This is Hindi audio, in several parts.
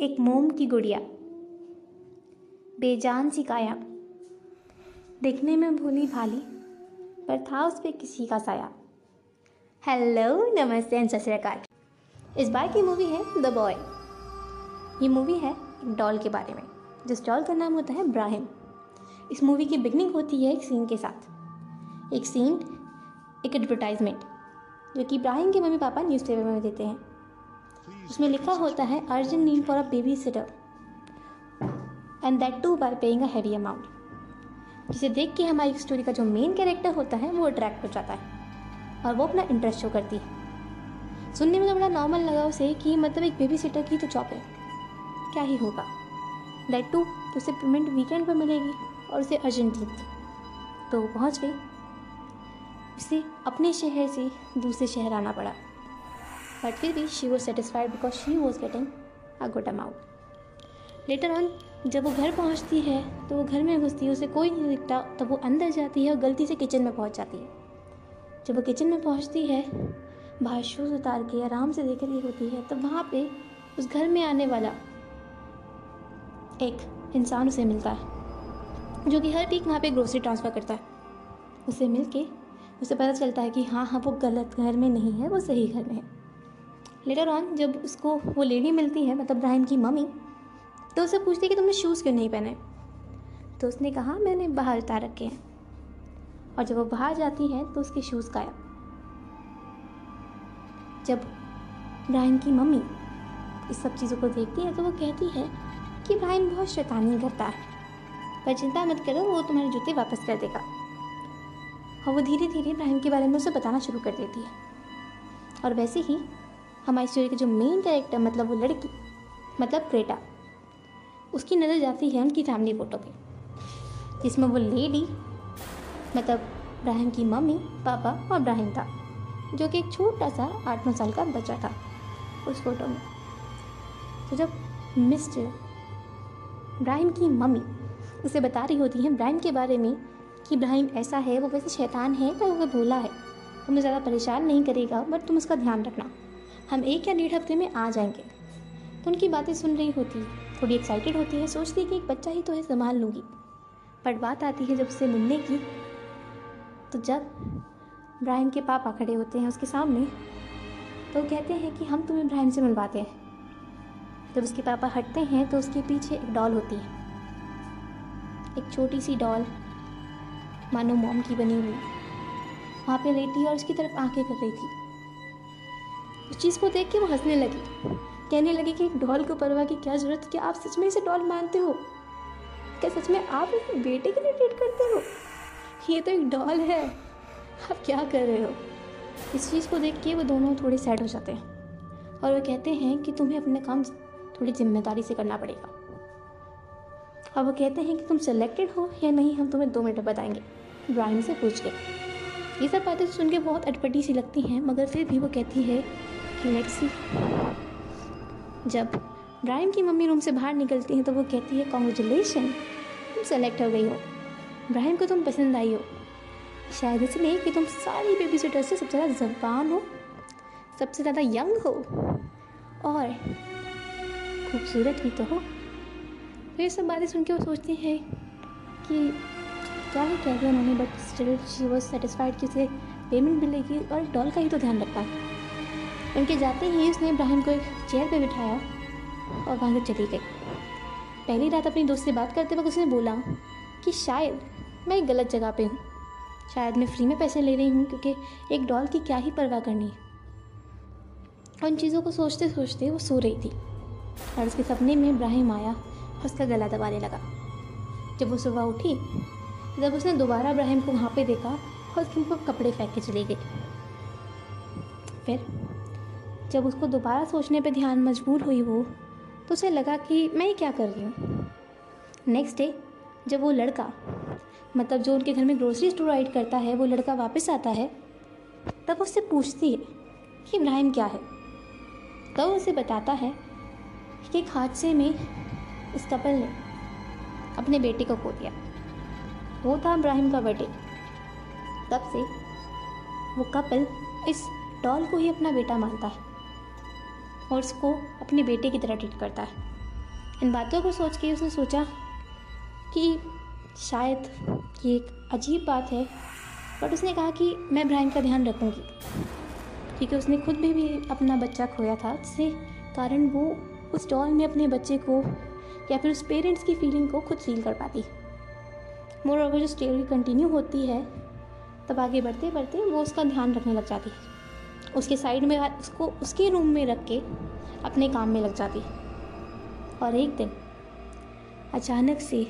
एक मोम की गुड़िया। बेजान सी काया देखने में भोली भाली, पर था उस पर किसी का साया। हेलो, नमस्ते एंड सत इस बार की मूवी है द बॉय ये मूवी है एक डॉल के बारे में, जिस डॉल का नाम होता है ब्राहिम इस मूवी की बिगनिंग होती है एक सीन के साथ। एक सीन, एक एडवर्टाइजमेंट जो कि इब्राहिम के मम्मी पापा न्यूज़पेपर में देते हैं। उसमें लिखा होता है urgent need for a babysitter and that too by paying a heavy amount जिसे देख के हमारी स्टोरी का जो मेन कैरेक्टर होता है, वो अट्रैक्ट हो जाता है। और वो अपना इंटरेस्ट शो करती है। सुनने में तो बड़ा नॉर्मल लगा उसे कि मतलब एक बेबी सिटर की तो जॉब है। क्या ही होगा? दैट टू तो उसे पेमेंट वीकेंड पर मिलेगी और उसे अर्जेंटली तो वो पहुँच गई। उसे अपने शहर से दूसरे शहर आना पड़ा। बट फिर भी she was satisfied because she was getting a good amount later on जब वो घर पहुँचती है तो वो घर में घुसती है, उसे कोई नहीं दिखता, तब वो अंदर जाती है और गलती से किचन में पहुँच जाती है। जब वो किचन में पहुँचती है बाहर शूज़ उतार के, आराम से देख रही होती है, तब वहाँ पे उस घर में आने वाला एक इंसान उसे मिलता है, जो कि हर वीक वहाँ पे ग्रोसरी ट्रांसफ़र करता है। उसे मिल के उसे पता चलता है कि हाँ हाँ वो गलत घर में नहीं है, वो सही घर में है। लेटर ऑन जब उसको वो लेडी मिलती है मतलब ब्राहिम की मम्मी तो उसे पूछती है कि तुमने शूज़ क्यों नहीं पहने? तो उसने कहा, मैंने बाहर उतार रखे हैं। और जब वो बाहर जाती है तो उसके शूज़ गायब। जब ब्राहिम की मम्मी इस सब चीज़ों को देखती है तो वो कहती है कि ब्राहिम बहुत शैतानी करता है। पर चिंता मत करो, वो तुम्हारे जूते वापस कर देगा। और वो धीरे धीरे इब्राहिम के बारे में उसे बताना शुरू कर देती है। और वैसे ही हमारी स्टोरी के जो मेन कैरेक्टर मतलब वो लड़की मतलब क्रेटा, उसकी नज़र जाती है उनकी फैमिली फ़ोटो पे, जिसमें वो लेडी मतलब इब्राहिम की मम्मी, पापा और ब्राहिम था, जो कि एक छोटा सा आठ नौ साल का बच्चा था उस फ़ोटो में। तो जब मिस्टर इब्राहिम की मम्मी उसे बता रही होती है ब्राहिम के बारे में कि ब्राहिम ऐसा है, वो वैसे शैतान है, पर वो भोला है तुम्हें ज़्यादा परेशान नहीं करेगा, बट तुम उसका ध्यान रखना। हम एक या डेढ़ हफ़्ते में आ जाएँगे। तो उनकी बातें सुन रही होती, थोड़ी एक्साइटेड होती है, सोचती कि एक बच्चा ही तो है, संभाल लूँगी। बट बात आती है जब उससे मिलने की तो जब ब्राहिम के पापा खड़े होते हैं उसके सामने तो कहते हैं कि हम तुम्हें ब्राहिम से मिलवाते हैं। जब उसके पापा हटते हैं तो उसके पीछे एक डॉल होती है। एक छोटी सी डॉल, मानो मोम की बनी हुई। वहाँ पे लेटी और उसकी तरफ़ आँखें कर रही थी। उस चीज़ को देख के वो हंसने लगी। कहने लगी कि एक डॉल को परवाह की क्या ज़रूरत क्या आप सच में इसे डॉल मानते हो? क्या सच में आप इसे बेटे के लिए ट्रीट करते हो? ये तो एक डॉल है। आप क्या कर रहे हो? इस चीज़ को देख के वो दोनों थोड़े सैड हो जाते हैं। और वो कहते हैं कि तुम्हें अपने काम थोड़ी ज़िम्मेदारी से करना पड़ेगा। और वो कहते हैं कि तुम सेलेक्टेड हो या नहीं, हम तुम्हें दो मिनट बताएँगे। इब्राहिम से पूछ के ये सब बातें सुन के बहुत अटपटी सी लगती हैं, मगर फिर भी वो कहती है कि लेट्स जब इब्राहिम की मम्मी रूम से बाहर निकलती हैं तो वो कहती है कॉन्ग्रेचुलेशन तुम सेलेक्ट हो गई हो। इब्राहिम को तुम पसंद आई हो। शायद इसलिए कि तुम सारी बेबी सिटर से सबसे ज़्यादा जबान हो, सबसे ज़्यादा यंग हो और खूबसूरत भी तो हो। तो ये सब बातें सुन के वो सोचते हैं कि क्या ही कह दिया उन्होंने but still she was satisfied कि उसे पेमेंट मिलेगी और डॉल का ही तो ध्यान रखा उनके जाते ही उसने इब्राहिम को एक चेयर पर बिठाया और वहाँ से चली गई। पहली रात अपनी दोस्त से बात करते वक्त उसने बोला कि शायद मैं एक गलत जगह पे हूँ। शायद मैं फ्री में पैसे ले रही हूँ क्योंकि एक डॉल की क्या ही परवाह करनी है। उन चीज़ों को सोचते सोचते वो सो रही थी और उसके सपने में इब्राहिम आया और उसका गला दबाने लगा। जब वो सुबह उठी जब उसने दोबारा इब्राहिम को वहाँ पे देखा और उसके ऊपर कपड़े फेंक के चली गई। फिर जब उसको दोबारा सोचने पर ध्यान मजबूर हुई वो तो उसे लगा कि मैं ये क्या कर रही हूँ। नेक्स्ट डे जब वो लड़का मतलब जो उनके घर में ग्रोसरी स्टोर राइड करता है, वो लड़का वापस आता है, तब उससे पूछती है कि इब्राहिम क्या है? तब उसे बताता है कि एक हादसे में इस कपल ने अपने बेटे को खो दिया। वो था इब्राहिम का बर्थडे तब से वो कपल इस डॉल को ही अपना बेटा मानता है। और उसको अपने बेटे की तरह ट्रीट करता है। इन बातों को सोच के उसने सोचा कि शायद ये एक अजीब बात है बट उसने कहा कि मैं ब्राहिम का ध्यान रखूँगी क्योंकि उसने खुद भी, भी अपना बच्चा खोया था जिससे कारण वो उस डॉल में अपने बच्चे को या फिर उस पेरेंट्स की फीलिंग को खुद फील कर पाती। मोर ओवर जो स्टोरी कंटिन्यू होती है तब आगे बढ़ते बढ़ते वो उसका ध्यान रखने लग जाती उसके साइड में उसको उसके रूम में रख के अपने काम में लग जाती। और एक दिन अचानक से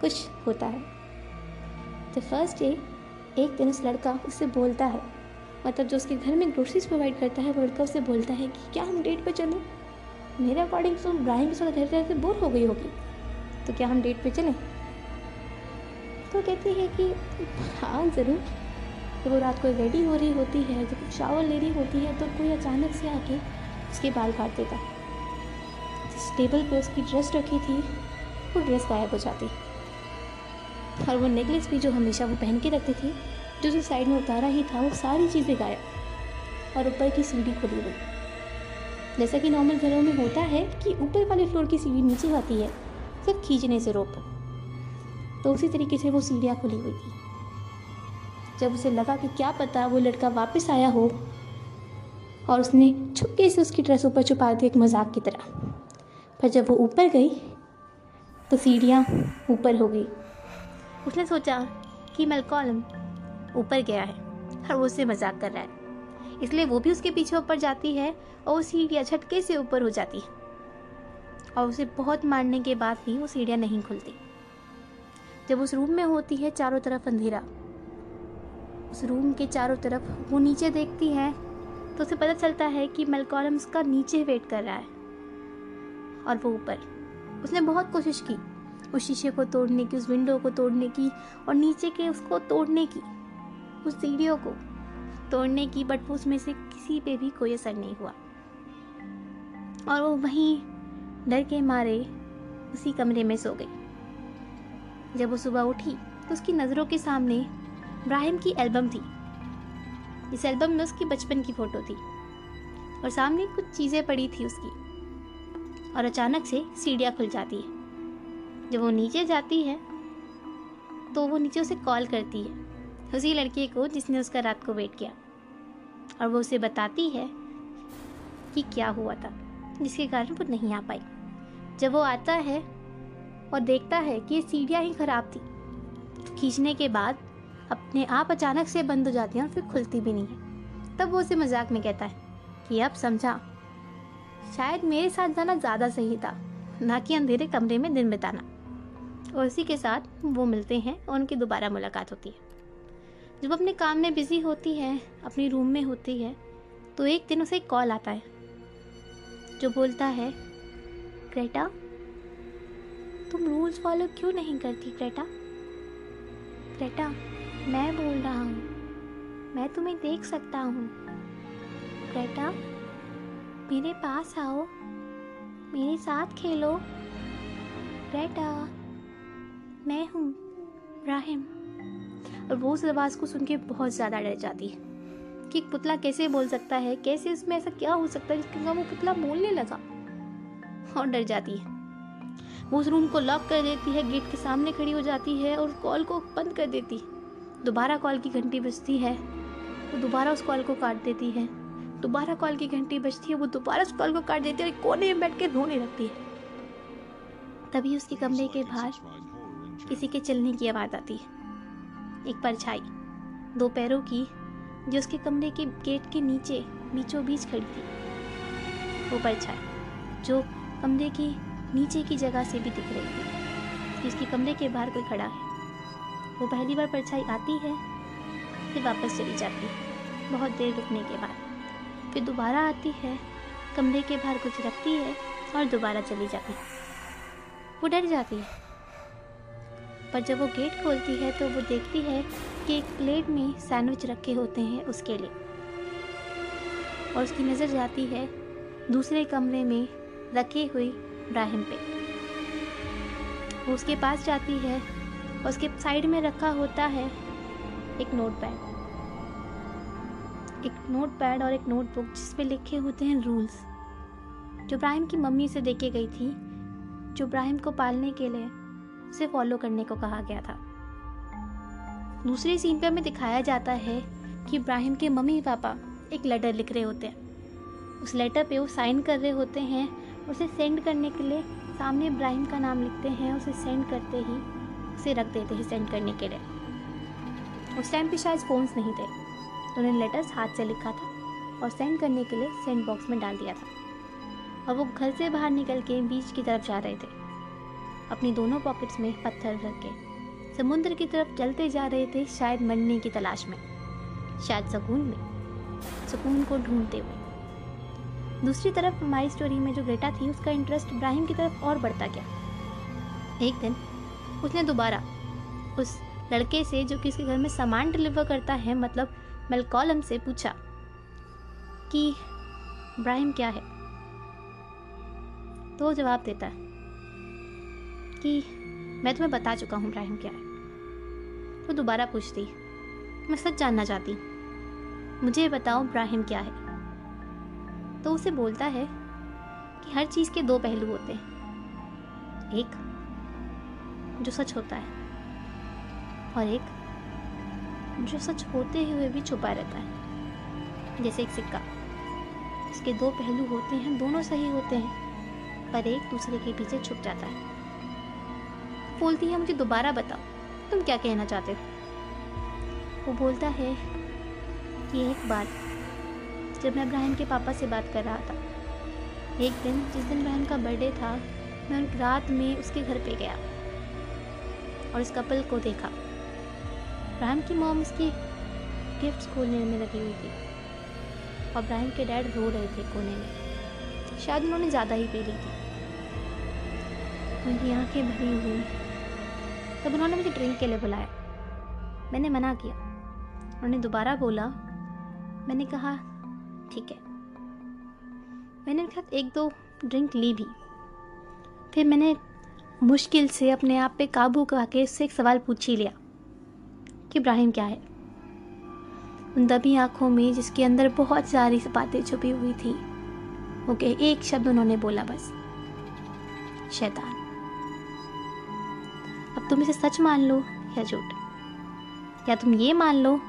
कुछ होता है। तो फ़र्स्ट डे एक दिन उस लड़का उससे बोलता है। मतलब जो उसके घर में ग्रोसरीज प्रोवाइड करता है, वो लड़का उससे बोलता है कि क्या हम डेट पे चलें? मेरे अकॉर्डिंग तो ब्राहिम के साथ रहते रहते बोर हो गई होगी। तो क्या हम डेट पे चलें? तो कहती है कि हाँ ज़रूर। जब वो रात को रेडी हो रही होती है, जब शावर ले रही होती है तो कोई अचानक से आके उसके बाल काट देता। जिस टेबल पे उसकी ड्रेस रखी थी, वो ड्रेस गायब हो जाती। और वो नेकलेस भी जो हमेशा वो पहन के रखती थी, जो जो साइड में उतारा ही था, वो सारी चीज़ें गायब और ऊपर की सीढ़ी खुली हुई। जैसा कि नॉर्मल घरों में होता है कि ऊपर वाले फ्लोर की सीढ़ी नीचे आती है, सिर्फ़ खींचने से रोप तो उसी तरीके से वो सीढ़ियाँ खुली हुई थी। जब उसे लगा कि क्या पता वो लड़का वापस आया हो और उसने छुपके से उसकी ड्रेस ऊपर छुपा दी एक मज़ाक की तरह। पर जब वो ऊपर गई तो सीढ़ियाँ ऊपर हो गई। उसने सोचा कि मेलकॉलम ऊपर गया है और वो उससे मज़ाक कर रहा है। इसलिए वो भी उसके पीछे ऊपर जाती है और वो सीढ़ियाँ झटके से ऊपर हो जाती है। और उसे बहुत मारने के बाद भी वो सीढ़ियाँ नहीं खुलती। जब उस रूम में होती है, चारों तरफ़ अंधेरा। उस रूम के चारों तरफ़ वो नीचे देखती है तो उसे पता चलता है कि मेलकॉलम उसका नीचे वेट कर रहा है। और वो ऊपर। उसने बहुत कोशिश की, उस शीशे को तोड़ने की, उस विंडो को तोड़ने की, और नीचे के उसको तोड़ने की, उस सीढ़ियों को तोड़ने की बट वो उसमें से किसी पे भी कोई असर नहीं हुआ। और वो वहीं डर के मारे उसी कमरे में सो गई। जब वो सुबह उठी तो उसकी नज़रों के सामने इब्राहिम की एल्बम थी। इस एल्बम में उसकी बचपन की फ़ोटो थी और सामने कुछ चीज़ें पड़ी थी उसकी और अचानक से सीढ़ियाँ खुल जाती है। जब वो नीचे जाती है तो वो नीचे उसे कॉल करती है, उसी लड़के को जिसने उसका रात को वेट किया। और वो उसे बताती है कि क्या हुआ था, जिसके कारण वो नहीं आ पाई। जब वो आता है और देखता है कि ये सीढ़ियाँ ही ख़राब थी, खींचने के बाद अपने आप अचानक से बंद हो जाती है और फिर खुलती भी नहीं है। तब वो उसे मज़ाक में कहता है कि अब समझा। शायद मेरे साथ जाना ज़्यादा सही था, ना कि अंधेरे कमरे में दिन बिताना। और उसी के साथ वो मिलते हैं और उनकी दोबारा मुलाकात होती है। जब अपने काम में बिज़ी होती है, अपनी रूम में होती है तो एक दिन उसे कॉल आता है, जो बोलता है, क्रेटा, तुम रूल्स फॉलो क्यों नहीं करती क्रेटा? क्रेटा मैं बोल रहा हूँ। मैं तुम्हें देख सकता हूँ। क्रेटा मेरे पास आओ। मेरे साथ खेलो। क्रेटा मैं हूँ राहिम। और वो उस आवाज़ को सुन के बहुत ज़्यादा डर जाती है कि एक पुतला कैसे बोल सकता है, कैसे उसमें ऐसा क्या हो सकता है जिसके वो पुतला बोलने लगा। और डर जाती है। वो उस रूम को लॉक कर देती है गेट के सामने खड़ी हो जाती है और कॉल को बंद कर देती दोबारा कॉल की घंटी बजती है, वो दोबारा उस कॉल को काट देती है। दोबारा कॉल की घंटी बजती है, वो दोबारा उस कॉल को काट देती है और कोने में बैठ के रोने लगती है। तभी उसके कमरे के बाहर किसी के चलने की आवाज़ आती है। एक परछाई, दो पैरों की, जो उसके कमरे के गेट के नीचे, बीचों बीच खड़ी थी। वो परछाई, जो कमरे की नीचे की जगह से भी दिख रही थी। कि उसके कमरे के बाहर कोई खड़ा है। वो पहली बार परछाई आती है, फिर वापस चली जाती है, बहुत देर रुकने के बाद। फिर दोबारा आती है, कमरे के बाहर कुछ रखती है और दोबारा चली जाती है। वो डर जाती है। पर जब वो गेट खोलती है तो वो देखती है कि एक प्लेट में सैंडविच रखे होते हैं उसके लिए। और उसकी नज़र जाती है दूसरे कमरे में रखी हुई इब्राहिम पे। वो उसके पास जाती है उसके साइड में रखा होता है एक नोट पैड एक नोट पैड और एक नोटबुक जिस पे लिखे होते हैं रूल्स, जो इब्राहिम की मम्मी से देके गई थी, जो इब्राहिम को पालने के लिए उसे फॉलो करने को कहा गया था। दूसरे सीन पे हमें दिखाया जाता है कि इब्राहिम के मम्मी पापा एक लेटर लिख रहे होते हैं। उस लेटर पे वो साइन कर रहे होते हैं उसे सेंड करने के लिए सामने इब्राहिम का नाम लिखते हैं, उसे सेंड करते ही उसे रख देते हैं सेंड करने के लिए। उस टाइम पे शायद फ़ोन्स नहीं थे। तो उन्होंने लेटर्स हाथ से लिखा था और सेंड करने के लिए सेंड बॉक्स में डाल दिया था। और वो घर से बाहर निकल के बीच की तरफ़ जा रहे थे। अपनी दोनों पॉकेट्स में पत्थर रख के। समुद्र की तरफ़ चलते जा रहे थे शायद मरने की तलाश में। शायद सुकून में। सुकून को ढूंढते हुए। दूसरी तरफ़ हमारी स्टोरी में जो बेटा थी, उसका इंटरेस्ट इब्राहिम की तरफ़ और बढ़ता गया। एक दिन उसने दोबारा उस लड़के से, जो कि उसके घर में सामान डिलीवर करता है मतलब मेलकॉलम से पूछा कि इब्राहिम क्या है? तो जवाब देता है कि मैं तुम्हें बता चुका हूँ इब्राहिम क्या है। वो तो दोबारा पूछती, मैं सच जानना चाहती मुझे बताओ इब्राहिम क्या है? तो उसे बोलता है कि हर चीज़ के दो पहलू होते हैं। एक जो सच होता है। और एक जो सच होते हुए भी छुपा रहता है। जैसे एक सिक्का। इसके दो पहलू होते हैं, दोनों सही होते हैं, पर एक दूसरे के पीछे छुप जाता है। बोलती है, मुझे दोबारा बताओ, तुम क्या कहना चाहते हो? वो बोलता है कि एक बार जब मैं इब्राहिम के पापा से बात कर रहा था। एक दिन, जिस दिन इब्राहिम का बर्थडे था, मैं रात में उसके घर पे गया। और इस कपल को देखा। इब्राहिम की मॉम उसकी गिफ्ट्स खोलने में लगी हुई थी। और इब्राहिम के डैड रो रहे थे कोने में। शायद उन्होंने ज़्यादा ही पी ली थी। उनकी आँखें भरी हुई। तब उन्होंने मुझे ड्रिंक के लिए बुलाया। मैंने मना किया। उन्होंने दोबारा बोला। मैंने कहा, ठीक है। मैंने उनके साथ एक दो ड्रिंक ली भी। फिर मैंने मुश्किल से अपने आप पे काबू करके उससे एक सवाल पूछ ही लिया कि इब्राहिम क्या है? उन दबी आँखों में जिसके अंदर बहुत सारी बातें छुपी हुई थी, ओके, एक शब्द उन्होंने बोला बस, शैतान। अब तुम इसे सच मान लो या झूठ? या तुम ये मान लो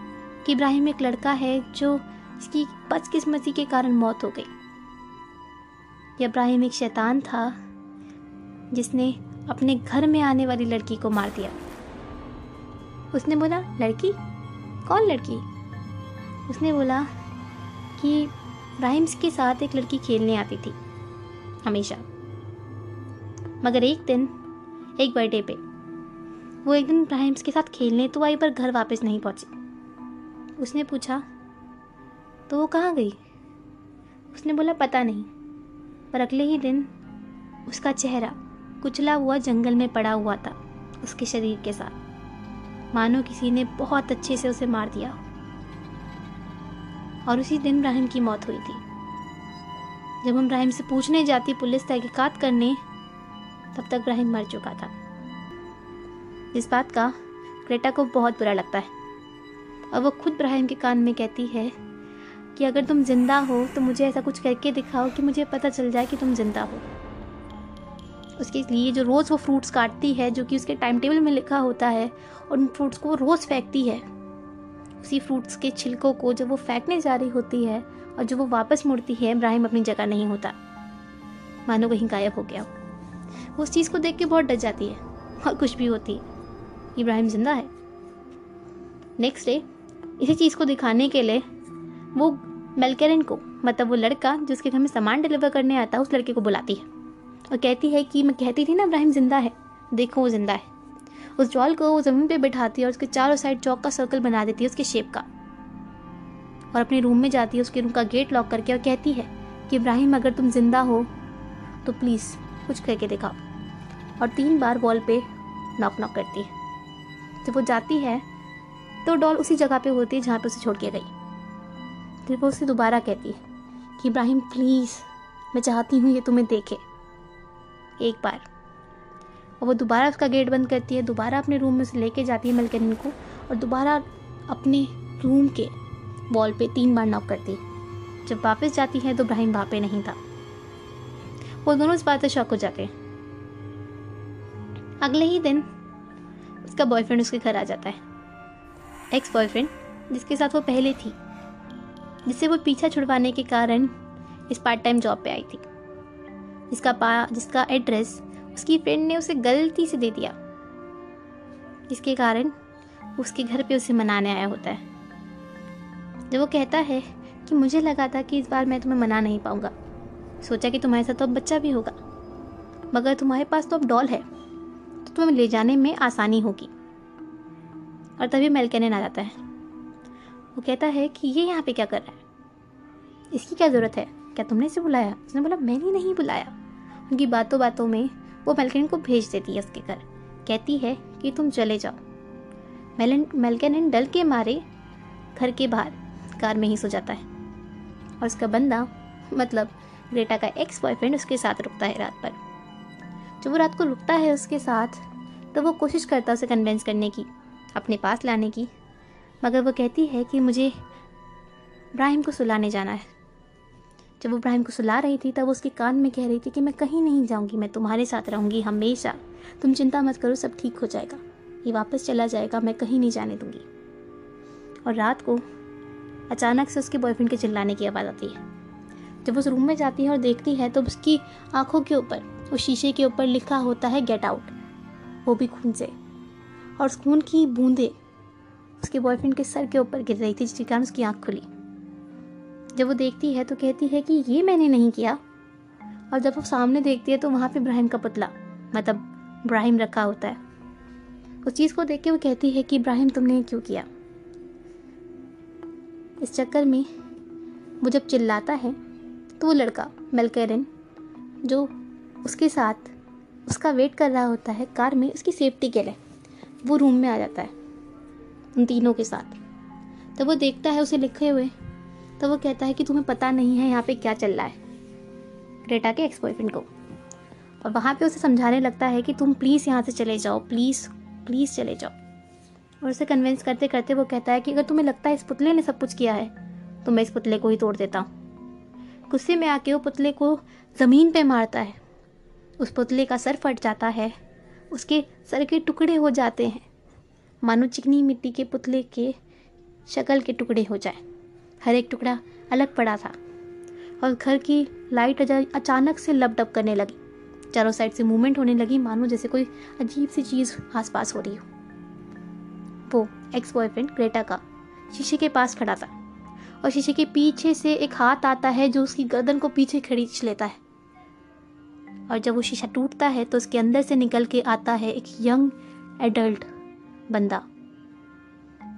कि इब्राहिम एक लड़का है जो इसकी बदकिस्मती के कारण मौत हो गई? इब्राहिम एक शैतान था जिसने अपने घर में आने वाली लड़की को मार दिया। उसने बोला, लड़की? कौन लड़की? उसने बोला कि इब्राहिम्स के साथ एक लड़की खेलने आती थी, हमेशा। मगर एक दिन, एक बर्थडे पे, वो एक दिन इब्राहिम्स के साथ खेलने तो आई पर घर वापस नहीं पहुँची। उसने पूछा तो वो कहाँ गई? उसने बोला, पता नहीं, पर अगले ही दिन उसका चेहरा कुचला हुआ जंगल में पड़ा हुआ था उसके शरीर के साथ। मानो किसी ने बहुत अच्छे से उसे मार दिया और उसी दिन इब्राहिम की मौत हुई थी। जब हम इब्राहिम से पूछने जाती पुलिस तहकीकात करने, तब तक इब्राहिम मर चुका था। इस बात का क्रेटा को बहुत बुरा लगता है। और वो खुद इब्राहिम के कान में कहती है कि अगर तुम ज़िंदा हो तो मुझे ऐसा कुछ करके दिखाओ कि मुझे पता चल जाए कि तुम ज़िंदा हो। उसके लिए जो रोज़ वो फ्रूट्स काटती है, जो कि उसके टाइम टेबल में लिखा होता है और उन फ्रूट्स को वो रोज़ फेंकती है। उसी फ्रूट्स के छिलकों को जब वो फेंकने जा रही होती है और जब वो वापस मुड़ती है, इब्राहिम अपनी जगह नहीं होता। मानो कहीं गायब हो गया वो उस चीज़ को देख के बहुत डर जाती है और कुछ भी होती है। इब्राहिम ज़िंदा है। नेक्स्ट डे इसी चीज़ को दिखाने के लिए वो मेलकेरन को मतलब वो लड़का जिसके घर में सामान डिलीवर करने आता है, उस लड़के को बुलाती है। और कहती है कि, मैं कहती थी ना, इब्राहिम ज़िंदा है। देखो, वो ज़िंदा है। उस जॉल को वो ज़मीन पे बैठाती है और उसके चारों साइड चौक का सर्कल बना देती है उसके शेप का। और अपने रूम में जाती है, उसके रूम का गेट लॉक करके और कहती है कि, इब्राहिम, अगर तुम ज़िंदा हो तो प्लीज़ कुछ करके दिखाओ। और तीन बार वॉल पे नॉक नॉक करती है। जब वो जाती है तो डॉल उसी जगह पे होती है जहाँ पे उसे छोड़ के गई। फिर वो उसे दोबारा कहती है कि, इब्राहिम, प्लीज़, मैं चाहती हूँ ये तुम्हें देखे। एक बार। और वो दोबारा उसका गेट बंद करती है, दोबारा अपने रूम में से लेके जाती है मलकनिन को और दोबारा अपने रूम के वॉल पे तीन बार नॉक करती है। जब वापस जाती है तो इब्राहिम वहाँ पे नहीं था। वो दोनों इस बात से शौक हो जाते हैं। अगले ही दिन उसका बॉयफ्रेंड उसके घर आ जाता है। एक्स बॉयफ्रेंड जिसके साथ वो पहले थी, जिससे वो पीछा छुड़वाने के कारण इस पार्ट टाइम जॉब पे आई थी। जिसका पा, जिसका एड्रेस उसकी फ्रेंड ने उसे गलती से दे दिया। जिसके कारण उसके घर पे उसे मनाने आया होता है। जब वो कहता है कि मुझे लगा था कि इस बार मैं तुम्हें मना नहीं पाऊँगा। सोचा कि तुम्हारे साथ तो अब बच्चा भी होगा। मगर तुम्हारे पास तो अब डॉल है तो तुम्हें ले जाने में आसानी होगी। और तभी मेलकेनन आ जाता है। वो कहता है कि ये यहाँ पे क्या कर रहा है? इसकी क्या ज़रूरत है? क्या तुमने इसे बुलाया? उसने बोला, मैंने नहीं बुलाया। उनकी बातों बातों में वो मेलकेन को भेज देती है उसके घर। कहती है कि तुम चले जाओ। मेलन, मेलकेन डल के मारे घर के बाहर, कार में ही सो जाता है। और उसका बंदा मतलब ग्रेटा का एक्स बॉयफ्रेंड उसके साथ रुकता है रात पर जब वो रात को रुकता है उसके साथ तो वो कोशिश करता है उसे कन्विंस करने की, अपने पास लाने की। मगर वो कहती है कि मुझे ब्राहिम को सुलाने जाना है। जब वो इब्राहिम को सुला रही थी, तब उसके कान में कह रही थी कि मैं कहीं नहीं जाऊँगी, मैं तुम्हारे साथ रहूँगी हमेशा। तुम चिंता मत करो, सब ठीक हो जाएगा। ये वापस चला जाएगा, मैं कहीं नहीं जाने दूँगी। और रात को अचानक से उसके बॉयफ्रेंड के चिल्लाने की आवाज़ आती है। जब उस रूम में जाती है और देखती है तो उसकी आँखों के ऊपर, उस शीशे के ऊपर लिखा होता है गेट आउट वो भी खून से। और उस खून की बूंदें उसके बॉयफ्रेंड के सर के ऊपर गिर रही थी, जिसके कारण उसकी आँख खुली। जब वो देखती है तो कहती है कि ये मैंने नहीं किया। और जब वो सामने देखती है तो वहाँ पे इब्राहिम का पुतला मतलब इब्राहिम रखा होता है। उस चीज़ को देख के वो कहती है कि इब्राहिम, तुमने क्यों किया? इस चक्कर में वो जब चिल्लाता है तो वो लड़का मेलकेरन जो उसके साथ उसका वेट कर रहा होता है कार में, उसकी सेफ्टी के लिए वो रूम में आ जाता है, उन तीनों के साथ। तब वो देखता है, उसे लिखे हुए तो वो कहता है कि तुम्हें पता नहीं है यहाँ पे क्या चल रहा है। ग्रेटा के एक्स बॉयफ्रेंड को। और वहाँ पे उसे समझाने लगता है कि तुम प्लीज़ यहाँ से चले जाओ प्लीज़ प्लीज़ चले जाओ। और उसे कन्विंस करते करते वो कहता है कि अगर तुम्हें लगता है इस पुतले ने सब कुछ किया है तो मैं इस पुतले को ही तोड़ देता हूँ। गुस्से में आके वो पुतले को ज़मीन पे मारता है। उस पुतले का सर फट जाता है, उसके सर के टुकड़े हो जाते हैं। मानो चिकनी मिट्टी के पुतले के शक्ल के टुकड़े हो जाए। हर एक टुकड़ा अलग पड़ा था और घर की लाइट अचानक से लपडप करने लगी। चारों साइड से मूवमेंट होने लगी, मानो जैसे कोई अजीब सी चीज़ आसपास हो रही हो। वो एक्स बॉयफ्रेंड ग्रेटा का शीशे के पास खड़ा था और शीशे के पीछे से एक हाथ आता है जो उसकी गर्दन को पीछे खींच लेता है। और जब वो शीशा टूटता है तो उसके अंदर से निकल के आता है एक यंग एडल्ट बंदा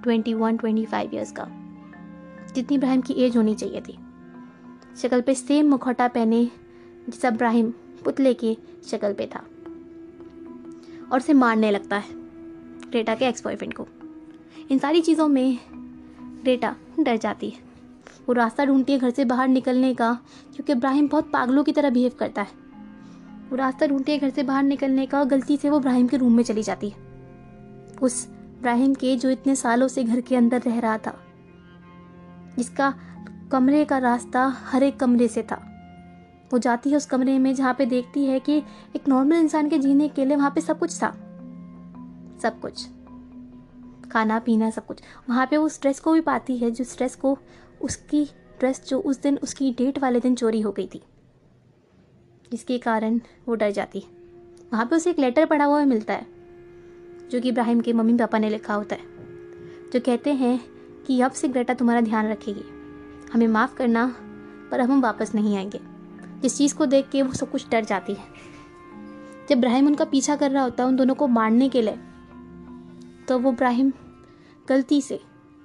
twenty one twenty five years का। जितनी इब्राहिम की एज होनी चाहिए थी। शक्ल पे सेम मुखौटा पहने जैसा इब्राहिम पुतले की शक्ल पे था। और उसे मारने लगता है ग्रेटा के एक्स बॉयफ्रेंड को। इन सारी चीज़ों में ग्रेटा डर जाती है। वो रास्ता ढूंढती है घर से बाहर निकलने का, क्योंकि इब्राहिम बहुत पागलों की तरह बिहेव करता है। वो रास्ता ढूंढती है घर से बाहर निकलने का गलती से वो इब्राहिम के रूम में चली जाती है। उस इब्राहिम के, जो इतने सालों से घर के अंदर रह रहा था जिसका कमरे का रास्ता हर एक कमरे से था। वो जाती है उस कमरे में जहाँ पे देखती है कि एक नॉर्मल इंसान के जीने के लिए वहाँ पे सब कुछ था। सब कुछ। खाना, पीना, सब कुछ। वहाँ पे वो स्ट्रेस को भी पाती है, जो स्ट्रेस को उसकी ड्रेस जो उस दिन, उसकी डेट वाले दिन चोरी हो गई थी। जिसके कारण वो डर जाती है। वहाँ पे उसे एक लेटर पढ़ा हुआ मिलता है, जो कि इब्राहिम के मम्मी पापा ने लिखा होता है, जो कहते हैं कि अब से ग्रेटा तुम्हारा ध्यान रखेगी। हमें माफ़ करना, पर हम वापस नहीं आएँगे। जिस चीज़ को देख के वो सब कुछ डर जाती है। जब इब्राहिम उनका पीछा कर रहा होता है उन दोनों को मारने के लिए तो वो इब्राहिम गलती से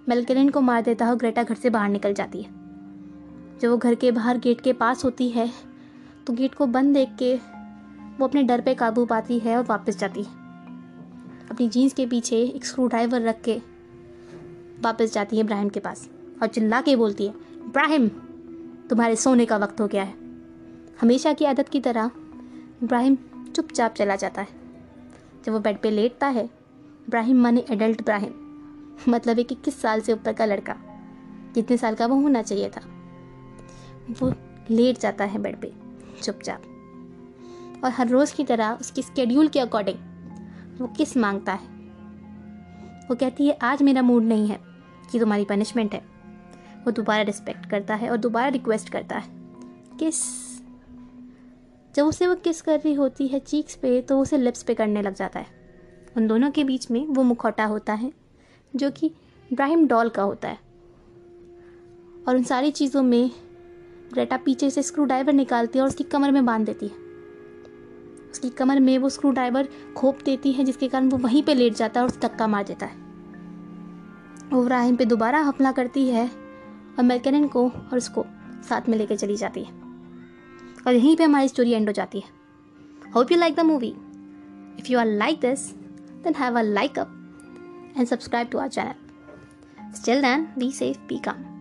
मेलकेलिन को मार देता है और ग्रेटा घर से बाहर निकल जाती है। जब वो घर के बाहर गेट के पास होती है तो गेट को बंद देख के वो अपने डर पे काबू पाती है और वापस जाती है। अपनी जीन्स के पीछे एक स्क्रू ड्राइवर रख के वापस जाती है इब्राहिम के पास और चिल्ला के बोलती है, इब्राहिम, तुम्हारे सोने का वक्त हो गया है। हमेशा की आदत की तरह इब्राहिम चुपचाप चला जाता है। जब वो बेड पे लेटता है, इब्राहिम माने एडल्ट इब्राहिम मतलब एक इक्कीस साल से ऊपर का लड़का, जितने साल का वो होना चाहिए था। वो लेट जाता है बेड पे, चुपचाप। और हर रोज़ की तरह उसकी स्केड्यूल के अकॉर्डिंग वो किस माँगता है? वो कहती है, आज मेरा मूड नहीं है। कि तुम्हारी पनिशमेंट है। वो दोबारा रिस्पेक्ट करता है और दोबारा रिक्वेस्ट करता है। किस जब उसे वो किस कर रही होती है चीक्स पे तो उसे लिप्स पे करने लग जाता है। उन दोनों के बीच में वो मुखौटा होता है, जो कि ब्राहिम डॉल का होता है। और उन सारी चीज़ों में ग्रेटा पीछे से स्क्रू ड्राइवर निकालती है और उसकी कमर में बाँध देती है। उसकी कमर में वो स्क्रू ड्राइवर खोप देती है, जिसके कारण वो वहीं पे लेट जाता है और धक्का मार देता है। वो ब्राहिम पे दोबारा हमला करती है और मेलकेन को और उसको साथ में लेकर चली जाती है। और यहीं पे हमारी स्टोरी एंड हो जाती है। Hope you like the movie if you are like this then have a like up and subscribe to our channel still then be safe be come